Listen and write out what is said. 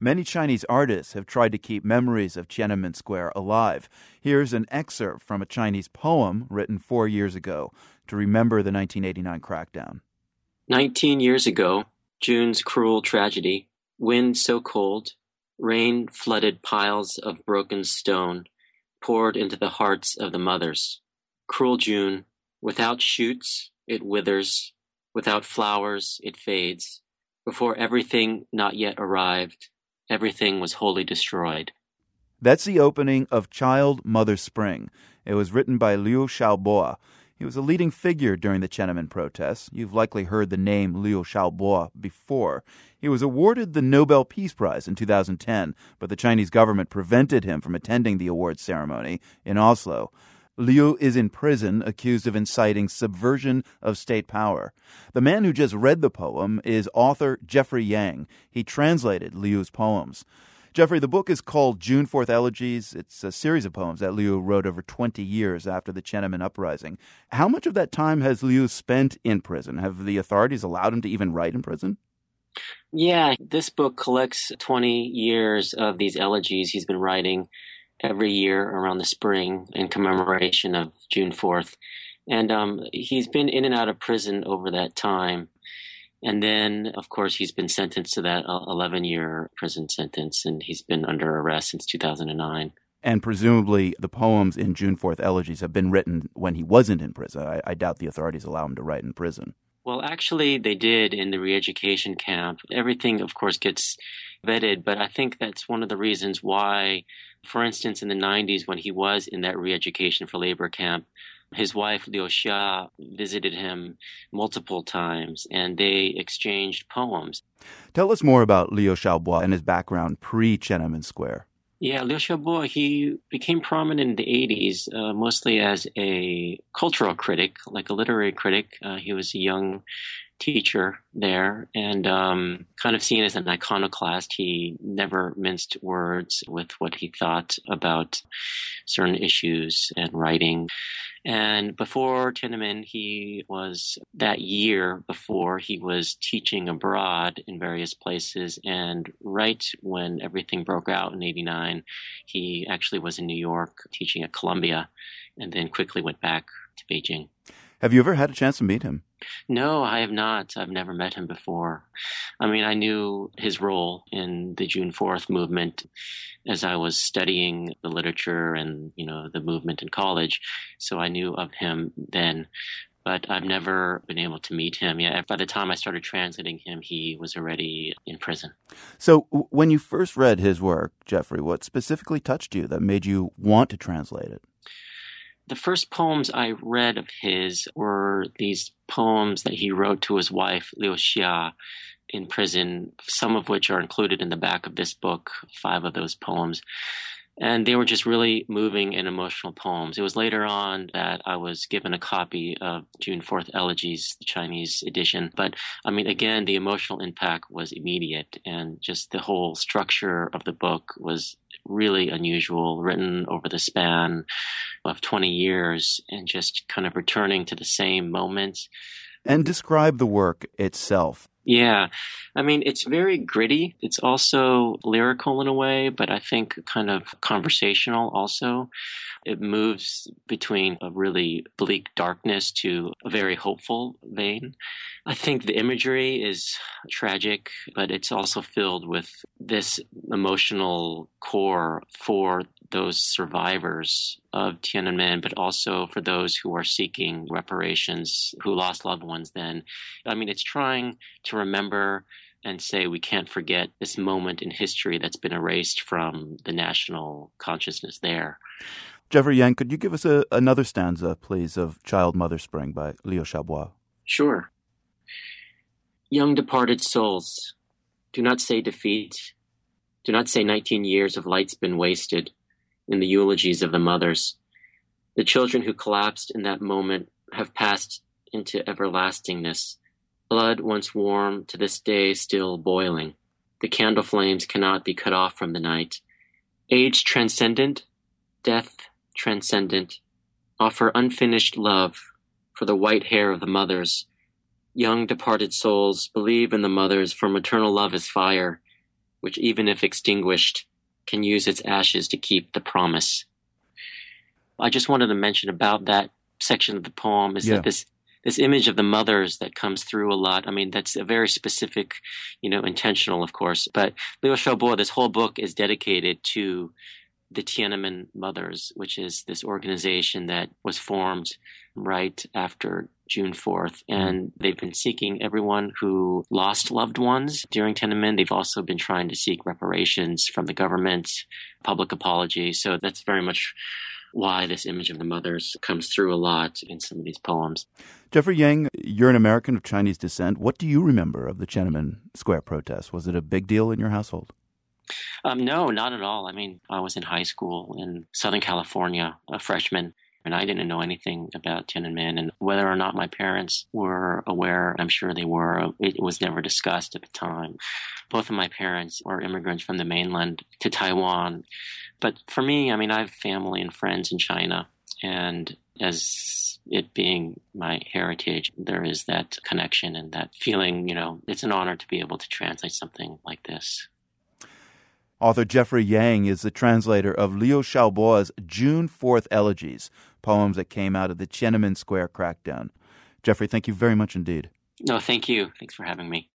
Many Chinese artists have tried to keep memories of Tiananmen Square alive. Here's an excerpt from a Chinese poem written four years ago to remember the 1989 crackdown. Nineteen years ago, June's cruel tragedy, wind so cold, rain flooded piles of broken stone, poured into the hearts of the mothers. Cruel June, without shoots, it withers, without flowers, it fades. Before everything not yet arrived, everything was wholly destroyed. That's the opening of Child Mother Spring. It was written by Liu Xiaobo. He was a leading figure during the Tiananmen protests. You've likely heard the name Liu Xiaobo before. He was awarded the Nobel Peace Prize in 2010, but the Chinese government prevented him from attending the awards ceremony in Oslo. Liu is in prison accused of inciting subversion of state power. The man who just read the poem is author Jeffrey Yang. He translated Liu's poems. Jeffrey, the book is called June 4th Elegies. It's a series of poems that Liu wrote over 20 years after the Tiananmen uprising. How much of that time has Liu spent in prison? Have the authorities allowed him to even write in prison? Yeah, this book collects 20 years of these elegies he's been writing every year around the spring in commemoration of June 4th. And um, he's been in and out of prison over that time. And then, of course, he's been sentenced to that 11 year prison sentence, and he's been under arrest since 2009. And presumably, the poems in June 4th Elegies have been written when he wasn't in prison. I, I doubt the authorities allow him to write in prison. Well, actually, they did in the re education camp. Everything, of course, gets vetted, but I think that's one of the reasons why, for instance, in the 90s, when he was in that re education for labor camp, his wife Liu Xia visited him multiple times and they exchanged poems. Tell us more about Liu Xiaobo and his background pre Tiananmen Square. Yeah, Liu Xiaobo, he became prominent in the 80s, uh, mostly as a cultural critic, like a literary critic. Uh, he was a young teacher there and um, kind of seen as an iconoclast. He never minced words with what he thought about certain issues and writing. And before Tiananmen, he was that year before he was teaching abroad in various places. And right when everything broke out in 89, he actually was in New York teaching at Columbia and then quickly went back to Beijing. Have you ever had a chance to meet him? No, I have not. I've never met him before. I mean, I knew his role in the June 4th movement as I was studying the literature and, you know, the movement in college. So I knew of him then, but I've never been able to meet him yet. By the time I started translating him, he was already in prison. So when you first read his work, Jeffrey, what specifically touched you that made you want to translate it? The first poems I read of his were these poems that he wrote to his wife, Liu Xia, in prison, some of which are included in the back of this book, five of those poems. And they were just really moving and emotional poems. It was later on that I was given a copy of June 4th Elegies, the Chinese edition. But I mean, again, the emotional impact was immediate and just the whole structure of the book was really unusual, written over the span of 20 years and just kind of returning to the same moments. And describe the work itself. Yeah. I mean, it's very gritty. It's also lyrical in a way, but I think kind of conversational also. It moves between a really bleak darkness to a very hopeful vein. I think the imagery is tragic, but it's also filled with this emotional core for those survivors of Tiananmen, but also for those who are seeking reparations, who lost loved ones then. I mean, it's trying to remember and say we can't forget this moment in history that's been erased from the national consciousness there. Jeffrey Yang, could you give us a, another stanza, please, of Child Mother Spring by Liu Xiaobo? Sure. Young departed souls, do not say defeat. Do not say 19 years of light's been wasted in the eulogies of the mothers. The children who collapsed in that moment have passed into everlastingness. Blood once warm, to this day still boiling. The candle flames cannot be cut off from the night. Age transcendent, death transcendent, offer unfinished love for the white hair of the mothers. Young departed souls believe in the mothers, for maternal love is fire. which, even if extinguished, can use its ashes to keep the promise. I just wanted to mention about that section of the poem is Yeah. that this this image of the mothers that comes through a lot. I mean, that's a very specific, you know, intentional, of course. But Liu Xiaobo, this whole book is dedicated to the Tiananmen Mothers, which is this organization that was formed right after June 4th. And they've been seeking everyone who lost loved ones during Tiananmen. They've also been trying to seek reparations from the government, public apology. So that's very much why this image of the mothers comes through a lot in some of these poems. Jeffrey Yang, you're an American of Chinese descent. What do you remember of the Tiananmen Square protest? Was it a big deal in your household? Um, no, not at all. I mean, I was in high school in Southern California, a freshman, and I didn't know anything about Tiananmen. And whether or not my parents were aware, I'm sure they were, it was never discussed at the time. Both of my parents were immigrants from the mainland to Taiwan. But for me, I mean, I have family and friends in China, and as it being my heritage, there is that connection and that feeling, you know, it's an honor to be able to translate something like this. Author Jeffrey Yang is the translator of Liu Xiaobo's June 4th Elegies, poems that came out of the Tiananmen Square crackdown. Jeffrey, thank you very much indeed. No, thank you. Thanks for having me.